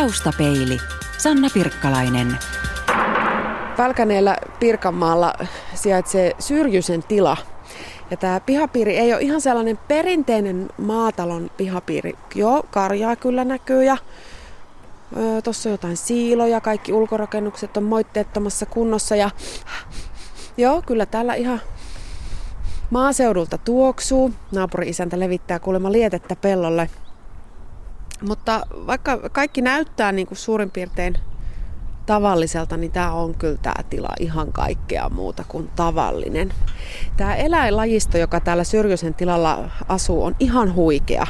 Taustapeili. Sanna Pirkkalainen. Pälkäneellä Pirkanmaalla sijaitsee Syrjysen tila. Ja tämä pihapiiri ei ole ihan sellainen perinteinen maatalon pihapiiri. Joo, karjaa kyllä näkyy ja tuossa jotain siiloja, kaikki ulkorakennukset on moitteettomassa kunnossa ja joo, kyllä täällä ihan maaseudulta tuoksuu. Naapuri-isäntä levittää kuulemma lietettä pellolle. Mutta vaikka kaikki näyttää niin kuin suurin piirtein tavalliselta, niin tämä on kyllä tämä tila ihan kaikkea muuta kuin tavallinen. Tämä eläinlajisto, joka täällä Syrjösen tilalla asuu, on ihan huikea.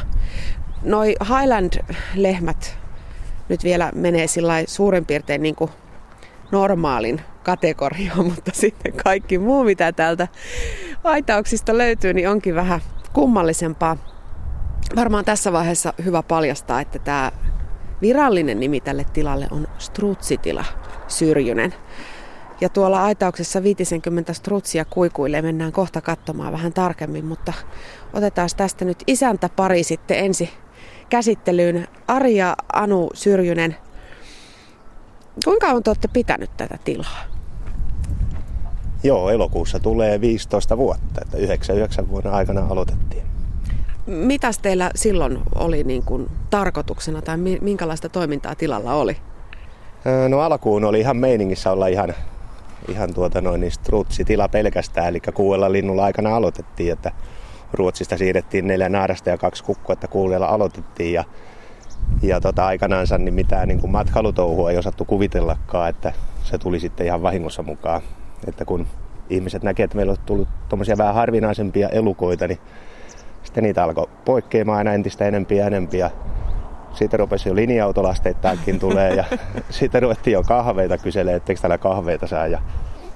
Noi Highland-lehmät nyt vielä menee suurin piirtein niin kuin normaalin kategoriaan, mutta sitten kaikki muu, mitä täältä aitauksista löytyy, niin onkin vähän kummallisempaa. Varmaan tässä vaiheessa hyvä paljastaa, että tämä virallinen nimi tälle tilalle on Strutsitila Syrjynen. Ja tuolla aitauksessa 50 strutsia kuikuilee, mennään kohta katsomaan vähän tarkemmin, mutta otetaan tästä nyt isäntä pari sitten ensi käsittelyyn. Arja Anu Syrjynen, kuinka on te olette pitänyt tätä tilaa? Joo, elokuussa tulee 15 vuotta, että 99 vuoden aikana aloitettiin. Mitäs teillä silloin oli niin kuin tarkoituksena tai minkälaista toimintaa tilalla oli? No alkuun oli ihan meiningissä olla ihan, ihan tuota noin niin strutsitila pelkästään, eli kuudella linnulla aikana aloitettiin, että Ruotsista siirrettiin neljä naarasta ja kaksi kukkua, että kuudella aloitettiin ja, ja tota, aikanaansa niin mitään niin kuin matkailutouhua ei osattu kuvitellakaan, että se tuli sitten ihan vahingossa mukaan. Että kun ihmiset näkee, että meillä on tullut tuommoisia vähän harvinaisempia elukoita, niin sitten niitä alkoi poikkeamaan aina entistä enempiä ja enempiä. Siitä rupesi jo linja-autolasteittaankin tulee ja sitten ruvettiin jo kahveita kyselemään, etteikö täällä kahveita saa. Ja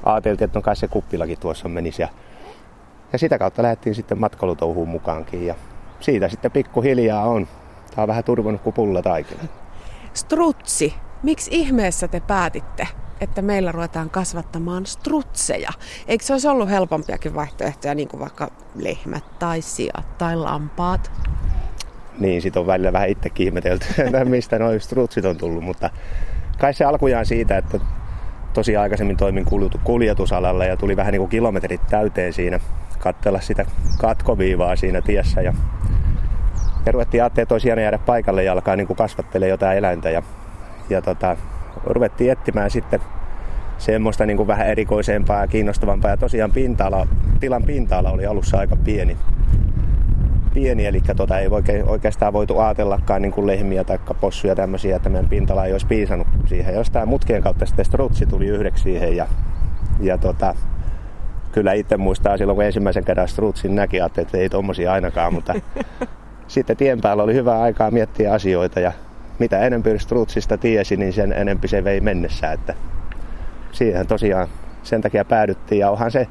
ajateltiin, että no kai se kuppilakin tuossa menisi. Ja, ja sitä kautta lähdettiin sitten matkailutouhuun mukaankin ja siitä sitten pikkuhiljaa on. Tämä on vähän turvonnut kuin pulla taikina. Strutsi, miksi ihmeessä te päätitte, että meillä ruvetaan kasvattamaan strutseja? Eikö se olisi ollut helpompiakin vaihtoehtoja, niin kuin vaikka lehmät tai sijat tai lampaat? Niin, sit on välillä vähän itsekin ihmetelty, mistä noin strutsit on tullut, mutta kai se alkujaan siitä, että tosi aikaisemmin toimin kuljetusalalla ja tuli vähän niin kuin kilometrit täyteen siinä, katsella sitä katkoviivaa siinä tiessä ja, ja ruvettiin ajattelemaan, että olisi jäädä paikalle ja alkaa niin kuin kasvattelee jotain eläintä ja, ja tota, ruvettiin etsimään sitten semmoista niin kuin vähän erikoisempaa ja kiinnostavampaa. Ja tosiaan pinta-ala, tilan pinta-ala oli alussa aika pieni. Pieni, eli tota, ei oikeastaan voitu ajatellakaan niin kuin lehmiä tai possuja tämmöisiä, että meidän pinta ei olisi piisannut siihen. Jostain mutkien kautta sitten strutsi tuli yhdeksi siihen ja, ja tota, kyllä itse muistaa silloin, kun ensimmäisen kerran strutsin näki, että ei tommosia ainakaan, mutta sitten tien päällä oli hyvä aikaa miettiä asioita ja mitä enemmän strutsista tiesi, niin sen enempi se vei mennessä. Että siihen tosiaan sen takia päädyttiin ja onhan se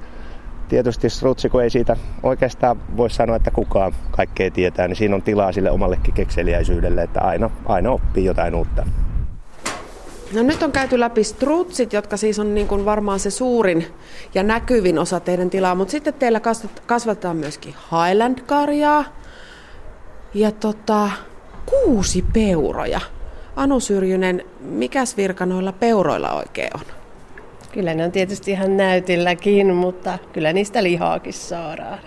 tietysti strutsi, kun ei siitä oikeastaan voi sanoa, että kukaan kaikkea tietää, niin siinä on tilaa sille omallekin kekseliäisyydelle, että aina, aina oppii jotain uutta. No nyt on käyty läpi strutsit, jotka siis on niin kuin varmaan se suurin ja näkyvin osa teidän tilaa, mutta sitten teillä kasvatetaan myöskin Highland-karjaa ja tota, kuusi peuroja. Anu Syrjynen, mikäs virka noilla peuroilla oikein on? Kyllä ne on tietysti ihan näytilläkin, mutta kyllä niistä lihaakin saadaan.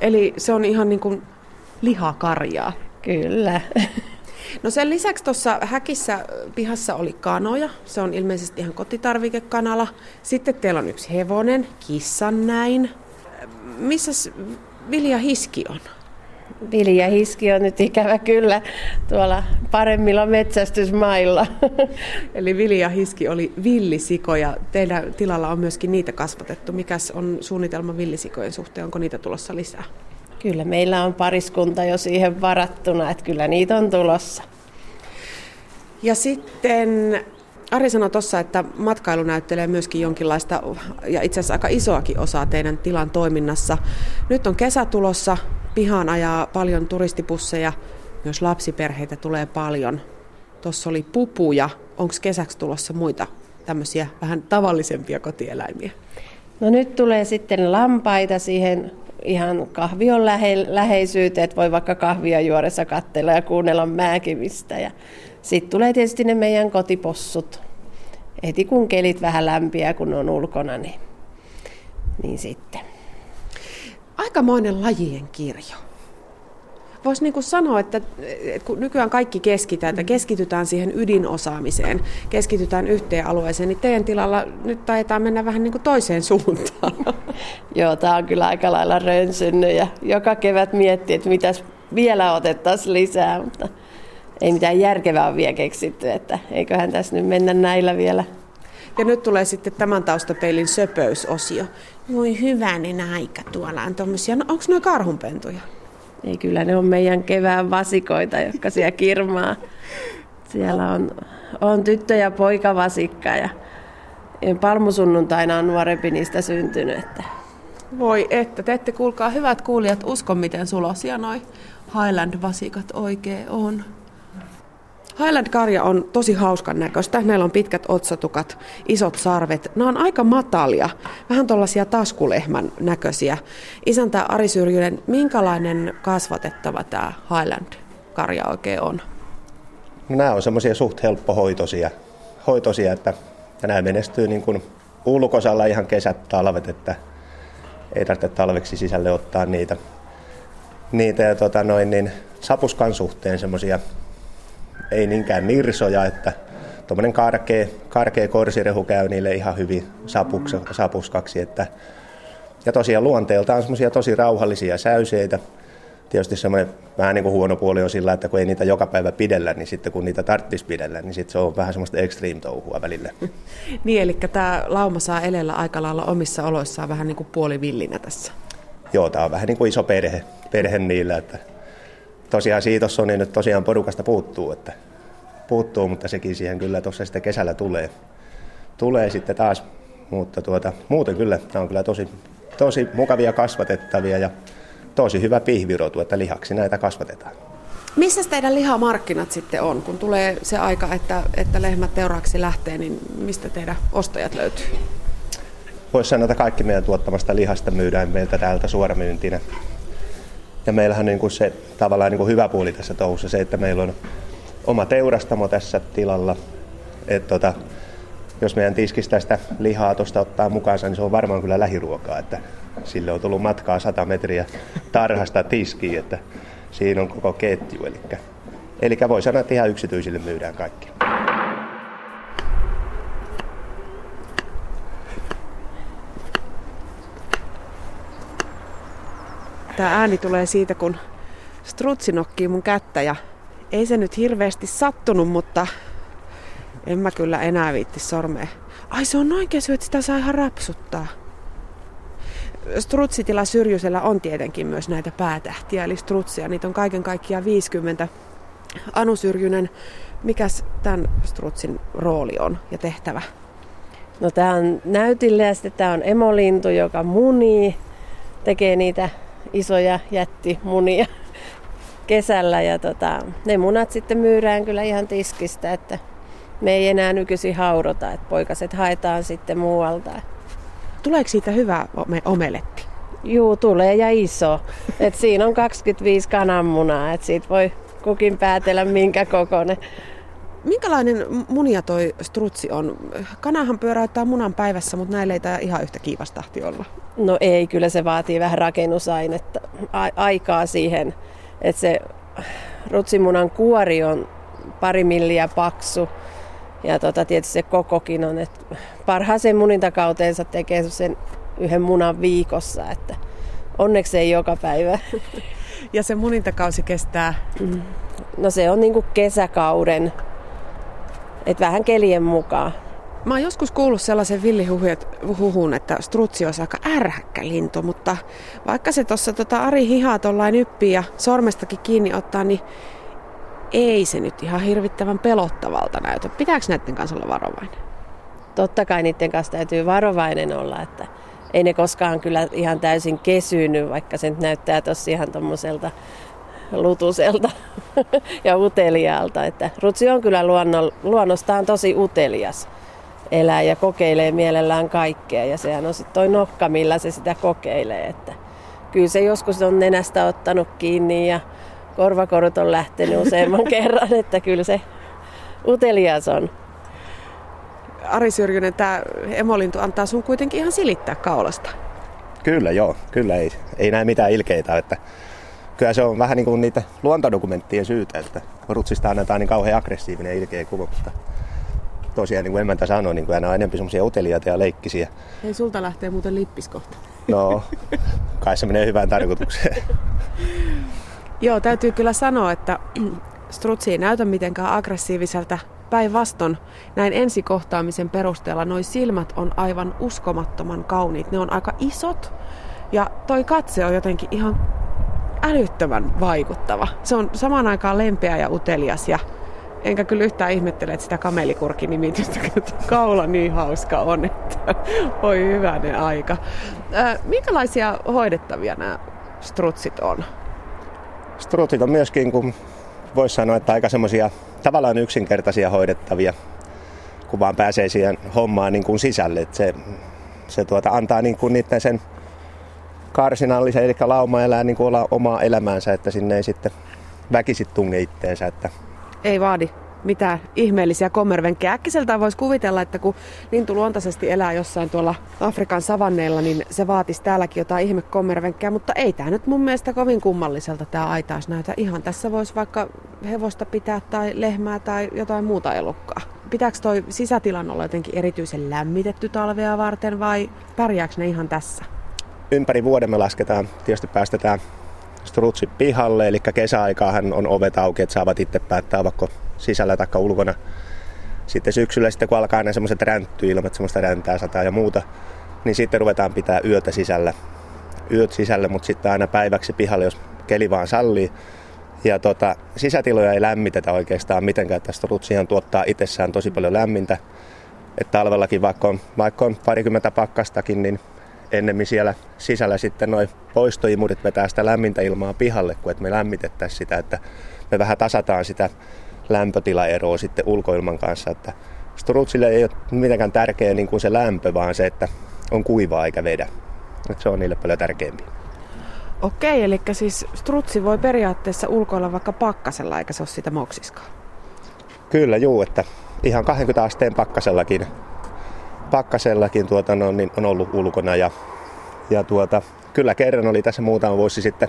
Eli se on ihan niin kuin lihakarjaa? Kyllä. No sen lisäksi tuossa häkissä pihassa oli kanoja. Se on ilmeisesti ihan kotitarvikekanala. Sitten teillä on yksi hevonen, kissan näin. Missä Vilja Hiski on? Vilja Hiski on nyt ikävä kyllä tuolla paremmilla metsästysmailla. Eli Vilja Hiski oli villisiko ja teidän tilalla on myöskin niitä kasvatettu. Mikäs on suunnitelma villisikojen suhteen? Onko niitä tulossa lisää? Kyllä meillä on pariskunta jo siihen varattuna, että kyllä niitä on tulossa. Ja sitten Ari sanoi tuossa, että matkailu näyttelee myöskin jonkinlaista ja itse asiassa aika isoakin osaa teidän tilan toiminnassa. Nyt on kesä tulossa, pihaan ajaa paljon turistipusseja, myös lapsiperheitä tulee paljon. Tuossa oli pupuja. Onko kesäksi tulossa muita tämmöisiä vähän tavallisempia kotieläimiä? No nyt tulee sitten lampaita siihen ihan kahvion lähe, läheisyyteen, että voi vaikka kahvia juoressa katsella ja kuunnella määkimistä. Ja sitten tulee tietysti ne meidän kotipossut. Heti kun kelit vähän lämpiä, kun on ulkona, niin, niin sitten. Aikamoinen lajien kirjo voisi niin sanoa, että, että kun nykyään kaikki keskitytään, että keskitytään siihen ydinosaamiseen, keskitytään yhteen alueeseen, niin teidän tilalla nyt taitaa mennä vähän niin kuin toiseen suuntaan. Joo, tämä on kyllä aika lailla rönsynnyt ja joka kevät miettii, että mitäs vielä otettaisiin lisää, mutta ei mitään järkevää ole vielä keksitty, että eiköhän tässä nyt mennä näillä vielä. Ja nyt tulee sitten tämän taustapeilin söpöysosio. Voi hyvänen aika, tuolla on tuommoisia, no onko nuo karhunpentuja? Ei kyllä ne on meidän kevään vasikoita, jotka siellä kirmaa. Siellä on, on tyttö- ja poikavasikka ja palmusunnuntaina on nuorempi niistä syntynyt. Että. Voi että, te ette kuulkaa hyvät kuulijat usko miten sulosia noi Highland-vasikat oikein on. Highland-karja on tosi hauskan näköistä. Näillä on pitkät otsatukat, isot sarvet. Nämä on aika matalia, vähän tuollaisia taskulehmän näköisiä. Isäntä Ari Syrjynen, minkälainen kasvatettava tämä Highland-karja oikein on? No, nämä on semmoisia suht helppohoitoisia, hoitosia, että nämä menestyy niin kuin ulkosalla ihan kesät, talvet, että ei tarvitse talveksi sisälle ottaa niitä. niitä ja tota noin, niin sapuskan suhteen semmoisia ei niinkään nirsoja, että tuommoinen karkea, karkea korsirehu käy niille ihan hyvin sapuks, sapuskaksi. Että, ja tosiaan luonteeltaan semmoisia tosi rauhallisia säyseitä. Tietysti semmoinen vähän niin kuin huono puoli on sillä, että kun ei niitä joka päivä pidellä, niin sitten kun niitä tarvitsisi pidellä, niin sitten se on vähän semmoista extreme touhua välillä. niin, eli tämä lauma saa elellä aika lailla omissa oloissaan vähän niin kuin puolivillinä tässä. Joo, tämä on vähän niin kuin iso perhe, perhe niillä, että tosiaan Siitossa niin nyt tosiaan porukasta puuttuu, että puuttuu, mutta sekin siihen kyllä tuossa sitten kesällä tulee, tulee sitten taas. Mutta tuota, muuten kyllä, nämä on kyllä tosi, tosi mukavia kasvatettavia ja tosi hyvä pihvirotu, että lihaksi näitä kasvatetaan. Missä teidän lihamarkkinat sitten on, kun tulee se aika, että, että lehmät teuraaksi lähtee, niin mistä teidän ostajat löytyy? Voisi sanoa, että kaikki meidän tuottamasta lihasta myydään meiltä täältä suoramyyntinä. Ja meillähän niin kuin se tavallaan niin kuin hyvä puoli tässä touhussa se, että meillä on oma teurastamo tässä tilalla. Et tota, jos meidän tiskistä sitä lihaa tuosta ottaa mukaansa, niin se on varmaan kyllä lähiruokaa. Että sille on tullut matkaa 100 metriä tarhasta tiskiin, että siinä on koko ketju. Eli, eli voi sanoa, että ihan yksityisille myydään kaikki. Tämä ääni tulee siitä, kun strutsi nokkii mun kättä ja ei se nyt hirveästi sattunut, mutta en mä kyllä enää viitti sormea. Ai se on noin kesy, että sitä saa ihan rapsuttaa. Strutsitila Syrjysellä on tietenkin myös näitä päätähtiä, eli strutsia. Niitä on kaiken kaikkiaan 50. Anu Syrjynen, mikäs tämän strutsin rooli on ja tehtävä? No tämä on näytille ja sitten tämä on emolintu, joka munii, tekee niitä isoja jättimunia kesällä ja tota, ne munat sitten myyrään kyllä ihan tiskistä, että me ei enää nykyisin haurota, että poikaset haetaan sitten muualta. Tuleeko siitä hyvä omeletti? Juu, tulee ja iso. Et siinä on 25 kananmunaa, että siitä voi kukin päätellä minkä kokoinen. Minkälainen munia toi strutsi on? Kanahan pyöräyttää munan päivässä, mutta näillä ei tämä ihan yhtä kiivastahti olla. No ei, kyllä se vaatii vähän rakennusainetta, a- aikaa siihen, että se rutsimunan kuori on pari milliä paksu ja tota, tietysti se kokokin on, että parhaaseen munintakauteensa tekee sen yhden munan viikossa, että onneksi ei joka päivä. Ja se munintakausi kestää? No se on niinku kesäkauden et vähän kelien mukaan. Mä oon joskus kuullut sellaisen villihuhun, että strutsi olisi aika ärhäkkä lintu, mutta vaikka se tuossa tota Ari hihaa tollain yppii ja sormestakin kiinni ottaa, niin ei se nyt ihan hirvittävän pelottavalta näytä. Pitääkö näiden kanssa olla varovainen? Totta kai niiden kanssa täytyy varovainen olla, että ei ne koskaan kyllä ihan täysin kesynyt, vaikka se nyt näyttää tossa ihan tommoselta lutuselta ja uteliaalta. Että Rutsi on kyllä luonno, luonnostaan tosi utelias elää ja kokeilee mielellään kaikkea. Ja sehän on sitten toi nokka, millä se sitä kokeilee. Että kyllä se joskus on nenästä ottanut kiinni ja korvakorut on lähtenyt useamman kerran, että kyllä se utelias on. Ari Syrjynen, tämä emolintu antaa sun kuitenkin ihan silittää kaulasta. Kyllä joo, kyllä ei, ei näe mitään ilkeitä, että kyllä se on vähän niin kuin niitä luontodokumenttien syytä, että rutsista annetaan niin kauhean aggressiivinen ilkeä kuva, mutta tosiaan niin kuin emäntä sanoi, niin kuin nämä on enemmän semmoisia uteliaita ja leikkisiä. Ei sulta lähtee muuten lippis kohta. No, kai se menee hyvään tarkoitukseen. Joo, täytyy kyllä sanoa, että strutsi ei näytä mitenkään aggressiiviselta. Päinvastoin näin ensikohtaamisen perusteella noi silmät on aivan uskomattoman kauniit. Ne on aika isot ja toi katse on jotenkin ihan älyttömän vaikuttava. Se on samaan aikaan lempeä ja utelias ja enkä kyllä yhtään ihmettele, että sitä kamelikurkin nimitystä kaula niin hauska on, että voi hyvänen aika. Minkälaisia hoidettavia nämä strutsit on? Strutsit on myöskin, kun voisi sanoa, että aika semmoisia tavallaan yksinkertaisia hoidettavia, kun vaan pääsee siihen hommaan niin kuin sisälle. Että se se tuota, antaa niin kuin niiden sen karsinallisen, eli lauma elää niin kuin omaa elämäänsä, että sinne ei sitten väkisit tunge itteensä. Että... Ei vaadi mitään ihmeellisiä kommervenkkejä. Äkkiseltään voisi kuvitella, että kun lintu luontaisesti elää jossain tuolla Afrikan savanneilla, niin se vaatisi täälläkin jotain ihme kommervenkkejä, mutta ei tämä nyt mun mielestä kovin kummalliselta tämä aitaus näytä. Ihan tässä voisi vaikka hevosta pitää tai lehmää tai jotain muuta elukkaa. Pitääkö toi sisätilan olla jotenkin erityisen lämmitetty talvea varten vai pärjääkö ne ihan tässä? Ympäri vuoden me lasketaan, tietysti päästetään strutsi pihalle, eli kesäaikaahan on ovet auki, että saavat itse päättää, vaikka sisällä tai ulkona. Sitten syksyllä, sitten kun alkaa ne semmoiset ränttyilmat, semmoista räntää sataa ja muuta, niin sitten ruvetaan pitää yötä sisällä. Yöt sisällä, mutta sitten aina päiväksi pihalle, jos keli vaan sallii. Ja tota, sisätiloja ei lämmitetä oikeastaan mitenkään, että strutsihan tuottaa itsessään tosi paljon lämmintä. Että talvellakin, vaikka on, vaikka on parikymmentä pakkastakin, niin ennemmin siellä sisällä sitten noin poistoimurit vetää sitä lämmintä ilmaa pihalle, kuin että me lämmitettäisiin sitä, että me vähän tasataan sitä lämpötilaeroa sitten ulkoilman kanssa, että strutsille ei ole mitenkään tärkeä niin kuin se lämpö, vaan se, että on kuivaa eikä vedä. Että se on niille paljon tärkeämpi. Okei, eli siis strutsi voi periaatteessa ulkoilla vaikka pakkasella, eikä se ole sitä moksiskaan. Kyllä, juu, että ihan 20 asteen pakkasellakin, pakkasellakin tuota, no, niin on ollut ulkona. Ja, ja tuota, kyllä kerran oli tässä muutama vuosi sitten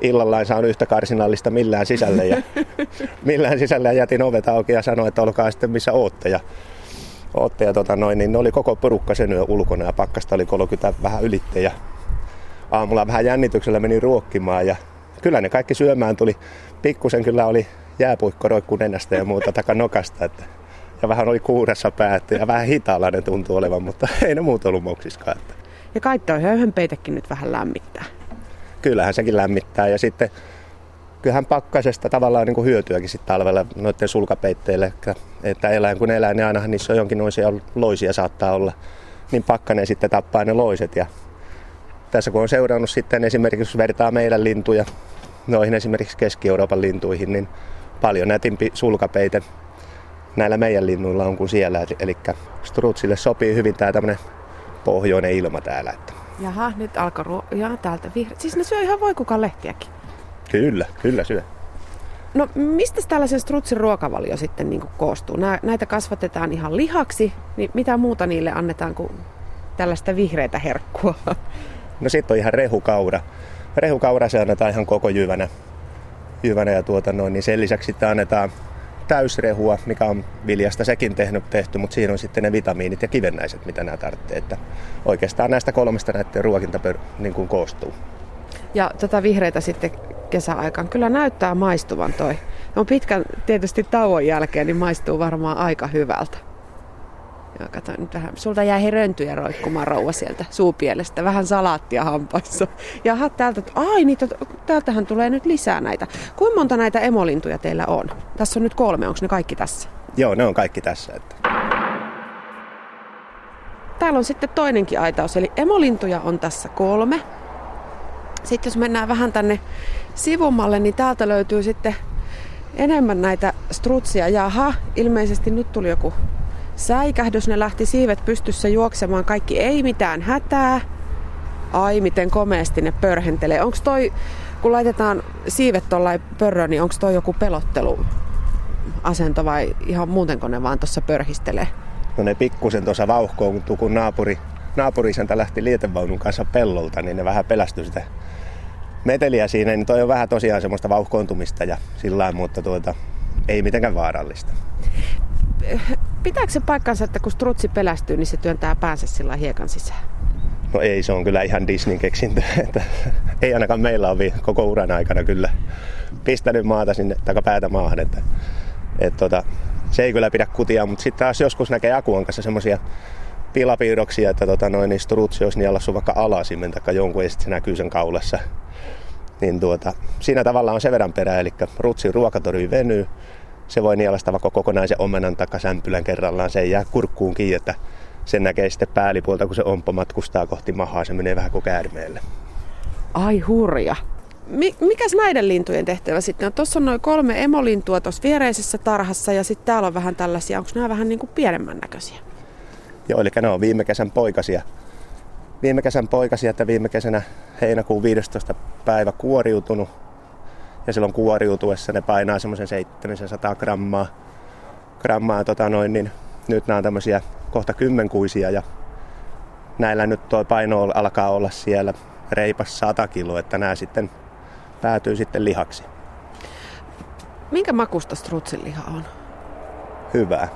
illalla en saanut yhtä karsinallista millään sisälle. Ja, millään sisälle ja jätin ovet auki ja sanoin, että olkaa sitten missä ootte. Ja, ootte ja tota noin, niin ne oli koko porukka sen yön ulkona ja pakkasta oli 30 vähän ylitte. Ja aamulla vähän jännityksellä meni ruokkimaan ja kyllä ne kaikki syömään tuli. Pikkusen kyllä oli jääpuikko roikkuu nenästä ja muuta takanokasta. Että, ja vähän oli kuuressa päät ja vähän hitaalla ne tuntuu olevan, mutta ei ne muut ollut moksiskaan. Että. Ja kai toi höyhenpeitäkin nyt vähän lämmittää kyllähän sekin lämmittää. Ja sitten kyllähän pakkasesta tavallaan niin kuin hyötyäkin sitten talvella noiden sulkapeitteille. Että eläin kun elää, niin ainahan niissä on jonkinlaisia loisia saattaa olla. Niin pakkanen sitten tappaa ne loiset. Ja tässä kun on seurannut sitten esimerkiksi, jos vertaa meidän lintuja noihin esimerkiksi Keski-Euroopan lintuihin, niin paljon nätimpi sulkapeite näillä meidän linnuilla on kuin siellä. Eli strutsille sopii hyvin tämä tämmöinen pohjoinen ilma täällä. Että Jaha, nyt alkoi ruo- ja täältä vihreä. Siis ne syö ihan voikukan lehtiäkin. Kyllä, kyllä syö. No mistä tällaisen strutsin ruokavalio sitten niin koostuu? näitä kasvatetaan ihan lihaksi, niin mitä muuta niille annetaan kuin tällaista vihreitä herkkua? No sitten on ihan rehukaura. Rehukaura se annetaan ihan koko jyvänä. jyvänä ja tuota noin, niin sen lisäksi sitten annetaan täysrehua, mikä on viljasta sekin tehnyt, tehty, mutta siinä on sitten ne vitamiinit ja kivennäiset, mitä nämä tarvitsee. Että oikeastaan näistä kolmesta näiden ruokinta niin kuin koostuu. Ja tätä vihreitä sitten kesäaikaan kyllä näyttää maistuvan toi. On pitkän tietysti tauon jälkeen, niin maistuu varmaan aika hyvältä. Joo, kato nyt vähän. Sulta jäi röntyjä roikkumaan rouva sieltä suupielestä. Vähän salaattia hampaissa. Jaha, täältä, ai niitä, täältähän tulee nyt lisää näitä. Kuinka monta näitä emolintuja teillä on? Tässä on nyt kolme, onko ne kaikki tässä? Joo, ne on kaikki tässä. Että. Täällä on sitten toinenkin aitaus, eli emolintuja on tässä kolme. Sitten jos mennään vähän tänne sivummalle, niin täältä löytyy sitten enemmän näitä strutsia. Jaha, ilmeisesti nyt tuli joku säikähdys, ne lähti siivet pystyssä juoksemaan, kaikki ei mitään hätää. Ai, miten komeasti ne pörhentelee. Onko toi, kun laitetaan siivet tuollain pörröön, niin onko toi joku pelottelu asento vai ihan muutenko ne vaan tuossa pörhistelee? No ne pikkusen tuossa vauhkoon, kun naapuri, naapurisäntä lähti lietevaunun kanssa pellolta, niin ne vähän pelästyi sitä meteliä siinä, niin toi on vähän tosiaan semmoista vauhkoontumista ja sillä mutta tuota, ei mitenkään vaarallista. Pitääkö se paikkansa, että kun strutsi pelästyy, niin se työntää päänsä sillä hiekan sisään? No ei, se on kyllä ihan Disneyn keksintö. Että ei ainakaan meillä ole koko uran aikana kyllä pistänyt maata sinne, tai päätä maahan. Että, et tota, se ei kyllä pidä kutia, mutta sitten taas joskus näkee Akuan kanssa semmoisia pilapiirroksia, että tota, noin, niin strutsi olisi nialassu vaikka alasimen tai jonkun ja sitten se näkyy sen kaulassa. Niin tuota, siinä tavalla on se verran perä, eli rutsin ruokatori venyy, se voi nielasta vaikka kokonaisen omenan tai sämpylän kerrallaan, se ei jää kurkkuun kiinni, että sen näkee sitten päällipuolta, kun se ompo matkustaa kohti mahaa, se menee vähän kuin käärmeelle. Ai hurja. Mikäs näiden lintujen tehtävä sitten on? Tuossa on noin kolme emolintua tuossa viereisessä tarhassa ja sitten täällä on vähän tällaisia, onko nämä vähän niin kuin pienemmän näköisiä? Joo, eli ne on viime kesän poikasia. Viime kesän poikasia, että viime kesänä heinäkuun 15. päivä kuoriutunut. Ja silloin kuoriutuessa ne painaa semmoisen 700 grammaa. grammaa tota noin, niin nyt nämä on tämmöisiä kohta kymmenkuisia ja näillä nyt tuo paino alkaa olla siellä reipas 100 kiloa, että nämä sitten päätyy sitten lihaksi. Minkä makusta strutsin liha on? Hyvää.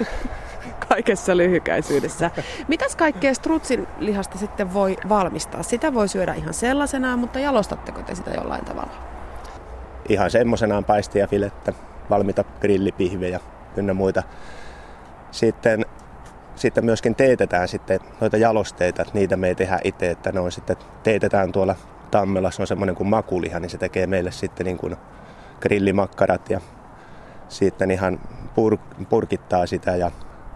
Kaikessa lyhykäisyydessä. Mitäs kaikkea strutsin lihasta sitten voi valmistaa? Sitä voi syödä ihan sellaisenaan, mutta jalostatteko te sitä jollain tavalla? Ihan semmoisenaan paistia filettä, valmiita grillipihvejä ynnä muita. Sitten, sitten myöskin teetetään sitten noita jalosteita, että niitä me ei tehdä itse, että ne on sitten teetetään tuolla Tammelassa on semmoinen kuin makuliha, niin se tekee meille sitten niin kuin grillimakkarat ja sitten ihan pur- purkittaa sitä ja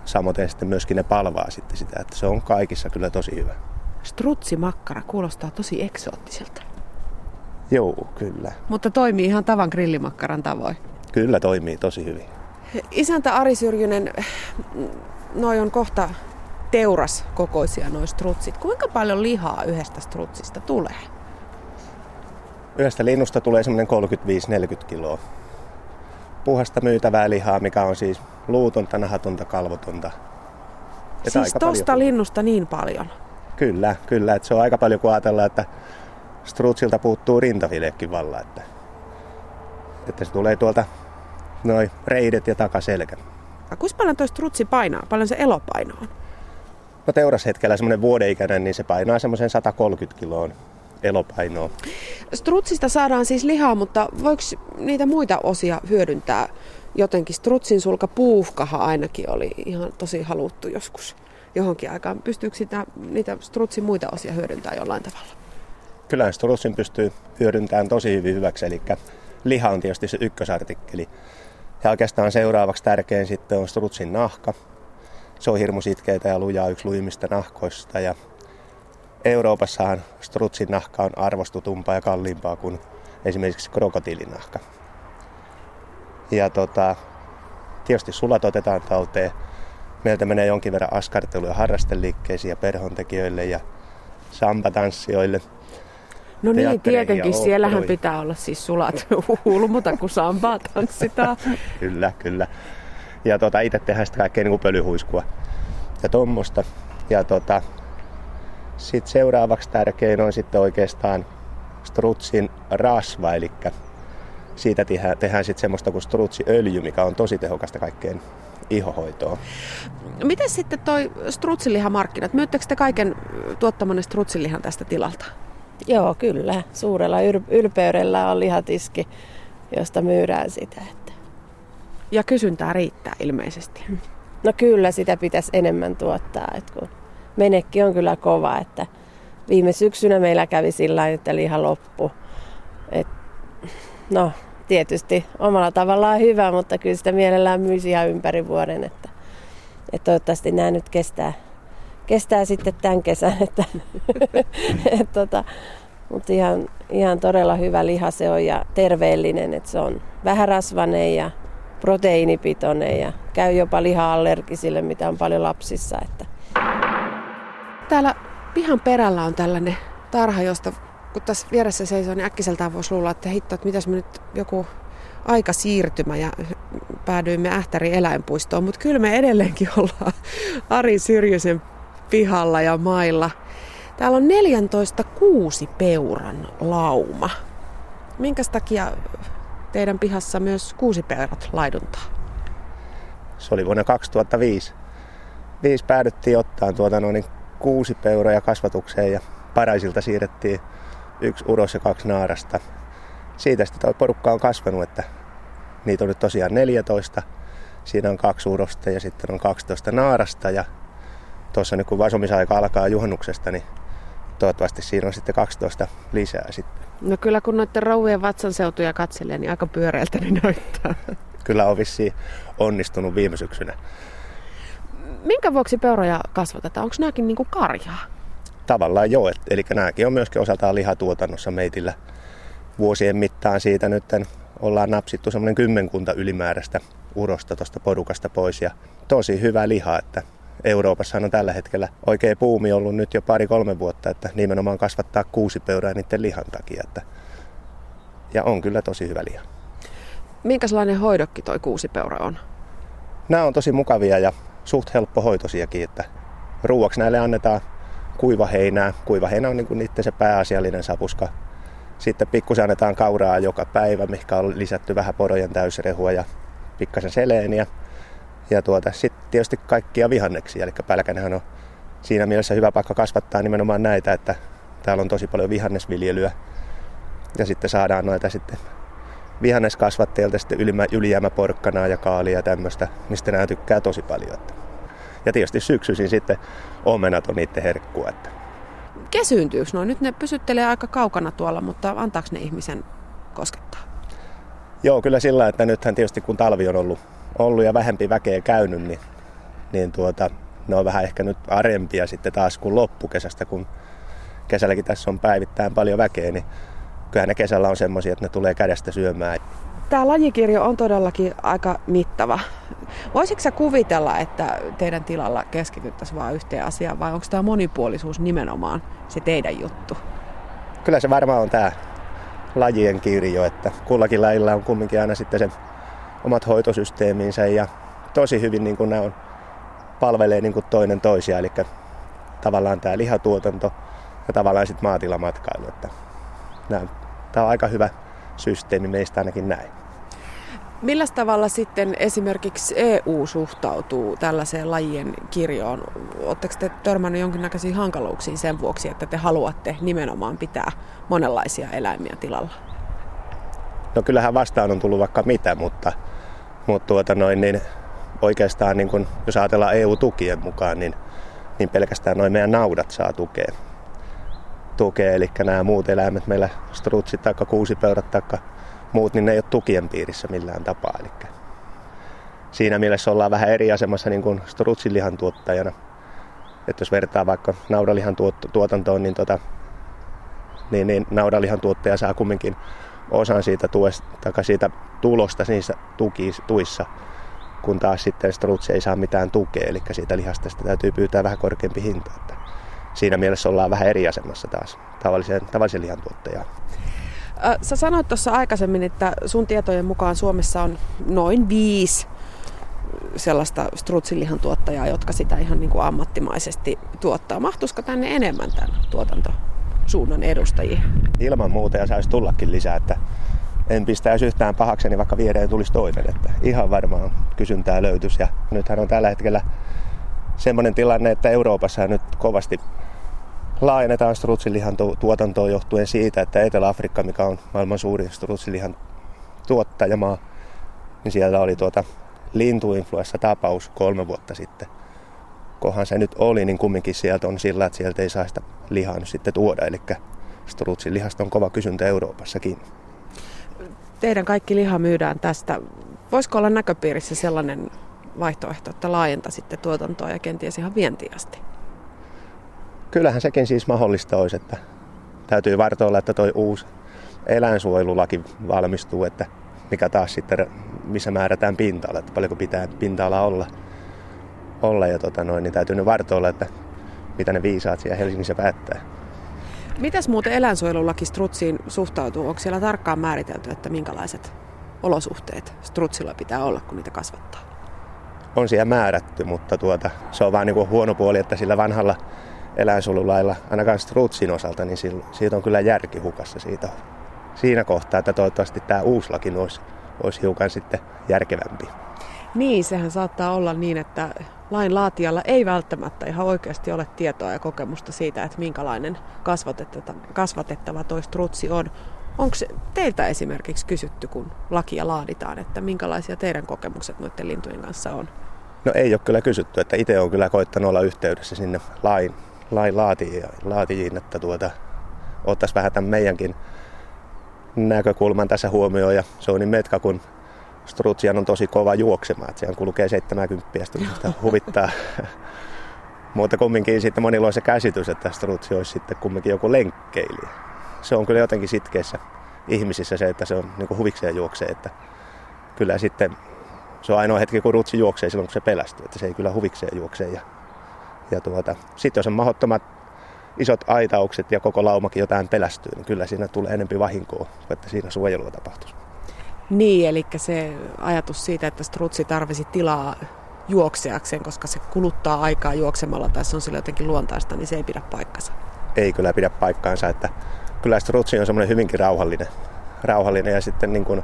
samoin sitten myöskin ne palvaa sitten sitä, että se on kaikissa kyllä tosi hyvä. Strutsimakkara kuulostaa tosi eksoottiselta. Joo, kyllä. Mutta toimii ihan tavan grillimakkaran tavoin. Kyllä toimii tosi hyvin. Isäntä Ari Syrjynen, noi on kohta teuras kokoisia noin strutsit. Kuinka paljon lihaa yhdestä strutsista tulee? Yhdestä linnusta tulee semmoinen 35-40 kiloa. Puhasta myytävää lihaa, mikä on siis luutonta, nahatonta, kalvotonta. Et siis tosta paljon. linnusta niin paljon? Kyllä, kyllä. Että se on aika paljon, kun ajatellaan, että strutsilta puuttuu rintafilekin valla. Että, että se tulee tuolta noin reidet ja takaselkä. Kuinka paljon tuo strutsi painaa? Paljon se elopaino on? No teurashetkellä semmoinen vuodeikäinen, niin se painaa semmoisen 130 kiloon elopainoa. Strutsista saadaan siis lihaa, mutta voiko niitä muita osia hyödyntää jotenkin? Strutsin sulka puuhkaha ainakin oli ihan tosi haluttu joskus johonkin aikaan. Pystyykö sitä, niitä strutsin muita osia hyödyntää jollain tavalla? Kyllä strutsin pystyy hyödyntämään tosi hyvin hyväksi, eli liha on tietysti se ykkösartikkeli. Ja oikeastaan seuraavaksi tärkein sitten on strutsin nahka. Se on hirmu sitkeitä ja lujaa yksi luimista nahkoista. Ja Euroopassahan strutsin nahka on arvostutumpaa ja kalliimpaa kuin esimerkiksi krokotiilinahka. Ja tota, tietysti sulat otetaan talteen. Meiltä menee jonkin verran askarteluja harrasteliikkeisiin ja perhontekijöille ja sampatanssijoille. No niin, tietenkin. Siellähän pitää olla siis sulat hulmuta, kun sampaa tanssitaan. kyllä, kyllä. Ja tota, itse tehdään sitten kaikkea niin pölyhuiskua ja tuommoista. Ja tota, sitten seuraavaksi tärkein on sitten oikeastaan strutsin rasva, eli siitä tehdään, tehdään sitten semmoista kuin strutsiöljy, mikä on tosi tehokasta kaikkeen ihohoitoon. Miten sitten toi strutsilihamarkkinat? Myyttekö te kaiken tuottamanne strutsilihan tästä tilalta? Joo, kyllä. Suurella ylpeydellä on lihatiski, josta myydään sitä. Että. Ja kysyntää riittää ilmeisesti. No kyllä, sitä pitäisi enemmän tuottaa. Että kun menekki on kyllä kova, että viime syksynä meillä kävi sillä että liha loppu. Et, no, tietysti omalla tavallaan hyvä, mutta kyllä sitä mielellään myisi ihan ympäri vuoden, että, että toivottavasti nämä nyt kestää, kestää sitten tämän kesän, että, et, tota, mutta ihan, ihan todella hyvä liha se on ja terveellinen, että se on vähärasvainen ja proteiinipitoinen ja käy jopa liha-allergisille, mitä on paljon lapsissa. Että Täällä pihan perällä on tällainen tarha, josta kun tässä vieressä seisoo, niin äkkiseltään voisi luulla, että hitto, että mitäs me nyt joku aika siirtymä ja päädyimme Ähtäri eläinpuistoon, mutta kyllä me edelleenkin ollaan Ari Syrjäsen pihalla ja mailla. Täällä on 14 kuusi peuran lauma. Minkä takia teidän pihassa myös kuusi peurat laiduntaa? Se oli vuonna 2005. Viisi päädyttiin ottaa tuota noin kuusi peuroja kasvatukseen ja paraisilta siirrettiin yksi uros ja kaksi naarasta. Siitä sitten tuo porukka on kasvanut, että niitä on nyt tosiaan 14. Siinä on kaksi urosta ja sitten on 12 naarasta ja tuossa nyt kun vasomisaika alkaa juhannuksesta, niin toivottavasti siinä on sitten 12 lisää sitten. No kyllä kun noiden rouvien vatsanseutuja katselee, niin aika pyöreältä ne näyttää. Kyllä on vissiin onnistunut viime syksynä. Minkä vuoksi peuroja kasvatetaan? Onko nämäkin niin karjaa? Tavallaan joo, eli nämäkin on myöskin osaltaan lihatuotannossa meitillä. Vuosien mittaan siitä nyt ollaan napsittu semmoinen kymmenkunta ylimääräistä urosta tuosta porukasta pois ja tosi hyvä liha, että Euroopassa on tällä hetkellä oikein puumi ollut nyt jo pari-kolme vuotta, että nimenomaan kasvattaa kuusi peuraa niiden lihan takia. Että, ja on kyllä tosi hyvä liha. Minkälainen hoidokki toi kuusipeura on? Nämä on tosi mukavia ja suht helppohoitoisiakin, että ruuaksi näille annetaan kuivaheinää. Kuivaheinä on niin niiden se pääasiallinen sapuska. Sitten pikkusen annetaan kauraa joka päivä, mikä on lisätty vähän porojen täysrehua ja pikkasen seleeniä. Ja tuota, sitten tietysti kaikkia vihanneksia, eli Pälkänhän on siinä mielessä hyvä paikka kasvattaa nimenomaan näitä, että täällä on tosi paljon vihannesviljelyä. Ja sitten saadaan noita sitten vihanneskasvattajilta sitten ylijäämäporkkanaa ja kaalia ja tämmöistä, mistä nämä tykkää tosi paljon. Ja tietysti syksyisin sitten omenat on niiden herkkua. Että. Kesyyntyykö no? Nyt ne pysyttelee aika kaukana tuolla, mutta antaako ne ihmisen koskettaa? Joo, kyllä sillä, että nythän tietysti kun talvi on ollut, ollut ja vähempi väkeä käynyt, niin, niin tuota, ne on vähän ehkä nyt arempia sitten taas kuin loppukesästä, kun kesälläkin tässä on päivittäin paljon väkeä, niin kyllähän ne kesällä on semmoisia, että ne tulee kädestä syömään. Tämä lajikirjo on todellakin aika mittava. Voisitko sä kuvitella, että teidän tilalla keskityttäisiin vain yhteen asiaan vai onko tämä monipuolisuus nimenomaan se teidän juttu? Kyllä se varmaan on tämä lajien kirjo, että kullakin lajilla on kumminkin aina sitten se omat hoitosysteeminsä ja tosi hyvin niin kuin nämä on, palvelee niin kuin toinen toisia, eli tavallaan tämä lihatuotanto ja tavallaan sitten maatilamatkailu. Että nämä Tämä on aika hyvä systeemi meistä ainakin näin. Millä tavalla sitten esimerkiksi EU suhtautuu tällaiseen lajien kirjoon? Oletteko te törmännyt jonkinnäköisiin hankaluuksiin sen vuoksi, että te haluatte nimenomaan pitää monenlaisia eläimiä tilalla? No kyllähän vastaan on tullut vaikka mitä, mutta, mutta tuota noin, niin oikeastaan niin kun, jos ajatellaan EU-tukien mukaan, niin, niin pelkästään noin meidän naudat saa tukea tukea, eli nämä muut eläimet, meillä strutsit tai kuusipeurat tai muut, niin ne ei ole tukien piirissä millään tapaa. Eli siinä mielessä ollaan vähän eri asemassa niin kuin strutsilihan tuottajana. Että jos vertaa vaikka naudalihan tuotantoon, niin, tota, niin, niin naudalihan tuottaja saa kumminkin osan siitä, tuesta, tai siitä tulosta niissä tuki, tuissa, kun taas sitten strutsi ei saa mitään tukea, eli siitä lihasta sitä täytyy pyytää vähän korkeampi hinta. Että siinä mielessä ollaan vähän eri asemassa taas tavallisen, tavallisen lihantuottajaan. Sä sanoit tuossa aikaisemmin, että sun tietojen mukaan Suomessa on noin viisi sellaista strutsilihan tuottajaa, jotka sitä ihan niin kuin ammattimaisesti tuottaa. Mahtuisiko tänne enemmän tämän tuotantosuunnan edustajia? Ilman muuta ja saisi tullakin lisää, että en pistäisi yhtään pahakseni, vaikka viereen tulisi toinen. Että ihan varmaan kysyntää löytyisi. Ja nythän on tällä hetkellä semmoinen tilanne, että Euroopassa nyt kovasti laajennetaan strutsilihan tuotantoa johtuen siitä, että Etelä-Afrikka, mikä on maailman suurin strutsilihan tuottajamaa, niin siellä oli tuota lintuinfluenssa-tapaus kolme vuotta sitten. Kohan se nyt oli, niin kumminkin sieltä on sillä, että sieltä ei saa sitä lihaa nyt sitten tuoda. Eli strutsin lihasta on kova kysyntä Euroopassakin. Teidän kaikki liha myydään tästä. Voisiko olla näköpiirissä sellainen vaihtoehto, että laajentaisitte tuotantoa ja kenties ihan vientiästi? kyllähän sekin siis mahdollista olisi, että täytyy vartoilla, että toi uusi eläinsuojelulaki valmistuu, että mikä taas sitten, missä määrätään pinta-ala, että paljonko pitää pinta-ala olla. Olla ja tota noin, niin täytyy nyt vartoilla, että mitä ne viisaat siellä Helsingissä päättää. Mitäs muuten eläinsuojelulaki strutsiin suhtautuu? Onko siellä tarkkaan määritelty, että minkälaiset olosuhteet strutsilla pitää olla, kun niitä kasvattaa? On siellä määrätty, mutta tuota, se on vaan niin kuin huono puoli, että sillä vanhalla eläinsuojelulailla, ainakaan strutsin osalta, niin siitä on kyllä järki hukassa siitä, siinä kohtaa, että toivottavasti tämä uusi laki olisi, olisi hiukan sitten järkevämpi. Niin, sehän saattaa olla niin, että lain laatijalla ei välttämättä ihan oikeasti ole tietoa ja kokemusta siitä, että minkälainen kasvatettava, kasvatettava toi strutsi on. Onko teiltä esimerkiksi kysytty, kun lakia laaditaan, että minkälaisia teidän kokemukset noiden lintujen kanssa on? No ei ole kyllä kysytty, että itse on kyllä koittanut olla yhteydessä sinne lain, lain laatijiin, että tuota, ottaisi vähän tämän meidänkin näkökulman tässä huomioon ja se on niin metka, kun Strutsian on tosi kova juoksemaan, että siellä kulkee 70 sitä huvittaa. Mutta kumminkin sitten monilla on se käsitys, että Strutsi olisi sitten kumminkin joku lenkkeilijä. Se on kyllä jotenkin sitkeessä ihmisissä se, että se on niin huvikseen juoksee, että kyllä sitten se on ainoa hetki, kun rutsi juoksee silloin, kun se pelästyy, että se ei kyllä huvikseen juoksee. Ja, ja tuota, sitten jos on mahdottomat isot aitaukset ja koko laumakin jotain pelästyy, niin kyllä siinä tulee enempi vahinkoa, että siinä suojelua tapahtuisi. Niin, eli se ajatus siitä, että strutsi tarvisi tilaa juokseakseen, koska se kuluttaa aikaa juoksemalla tai se on sille jotenkin luontaista, niin se ei pidä paikkansa. Ei kyllä pidä paikkaansa, että kyllä strutsi on semmoinen hyvinkin rauhallinen, rauhallinen ja sitten niin kuin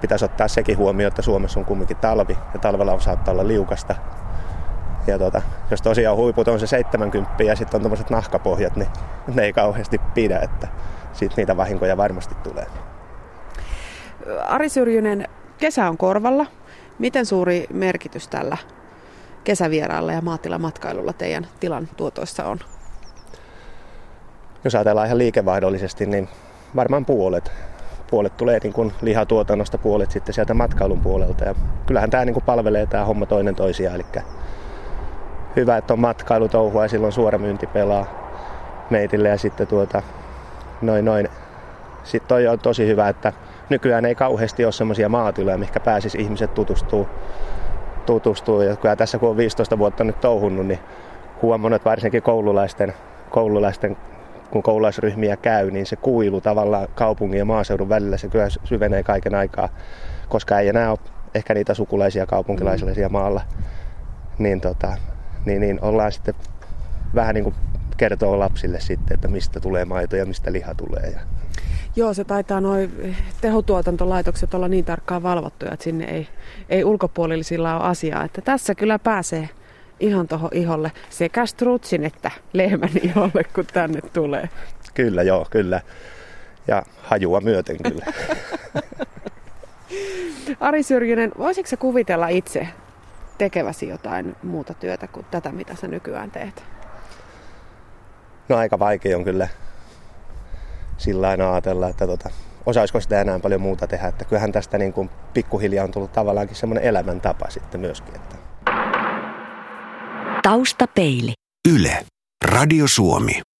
pitäisi ottaa sekin huomioon, että Suomessa on kumminkin talvi ja talvella saattaa olla liukasta. Ja tuota, jos tosiaan huiput on se 70 ja sitten on tuommoiset nahkapohjat, niin ne ei kauheasti pidä, että sitten niitä vahinkoja varmasti tulee. Ari Syrjynen, kesä on korvalla. Miten suuri merkitys tällä kesävieraalla ja maatilamatkailulla teidän tilan tuotoissa on? Jos ajatellaan ihan liikevaihdollisesti, niin varmaan puolet. Puolet tulee niin kuin lihatuotannosta, puolet sitten sieltä matkailun puolelta. Ja kyllähän tämä niin kuin palvelee tämä homma toinen toisiaan. Eli hyvä, että on matkailutouhua ja silloin suora myynti pelaa meitille ja sitten tuota, noin noin. Sitten on tosi hyvä, että nykyään ei kauheasti ole semmoisia maatiloja, mikä pääsisi ihmiset tutustuu. tutustuu. Ja kyllä tässä kun on 15 vuotta nyt touhunnut, niin huomannut, että varsinkin koululaisten, koululaisten kun koululaisryhmiä käy, niin se kuilu tavallaan kaupungin ja maaseudun välillä se kyllä syvenee kaiken aikaa, koska ei enää ole ehkä niitä sukulaisia kaupunkilaisia mm. maalla. Niin, tota, niin, niin ollaan sitten vähän niin kuin kertoo lapsille sitten, että mistä tulee maito ja mistä liha tulee. Ja Joo, se taitaa noin tehotuotantolaitokset olla niin tarkkaan valvottuja, että sinne ei, ei ulkopuolisilla ole asiaa. Että tässä kyllä pääsee ihan tuohon iholle sekä strutsin että lehmän iholle, kun tänne tulee. Kyllä, joo, kyllä. Ja hajua myöten kyllä. Ari Syrjynen, voisitko sä kuvitella itse tekeväsi jotain muuta työtä kuin tätä, mitä sä nykyään teet? No aika vaikea on kyllä sillä ajatella, että tota, osaisiko sitä enää paljon muuta tehdä. Että kyllähän tästä niin kuin pikkuhiljaa on tullut tavallaankin semmoinen elämäntapa sitten myöskin. Että. Taustapeili. Yle. Radio Suomi.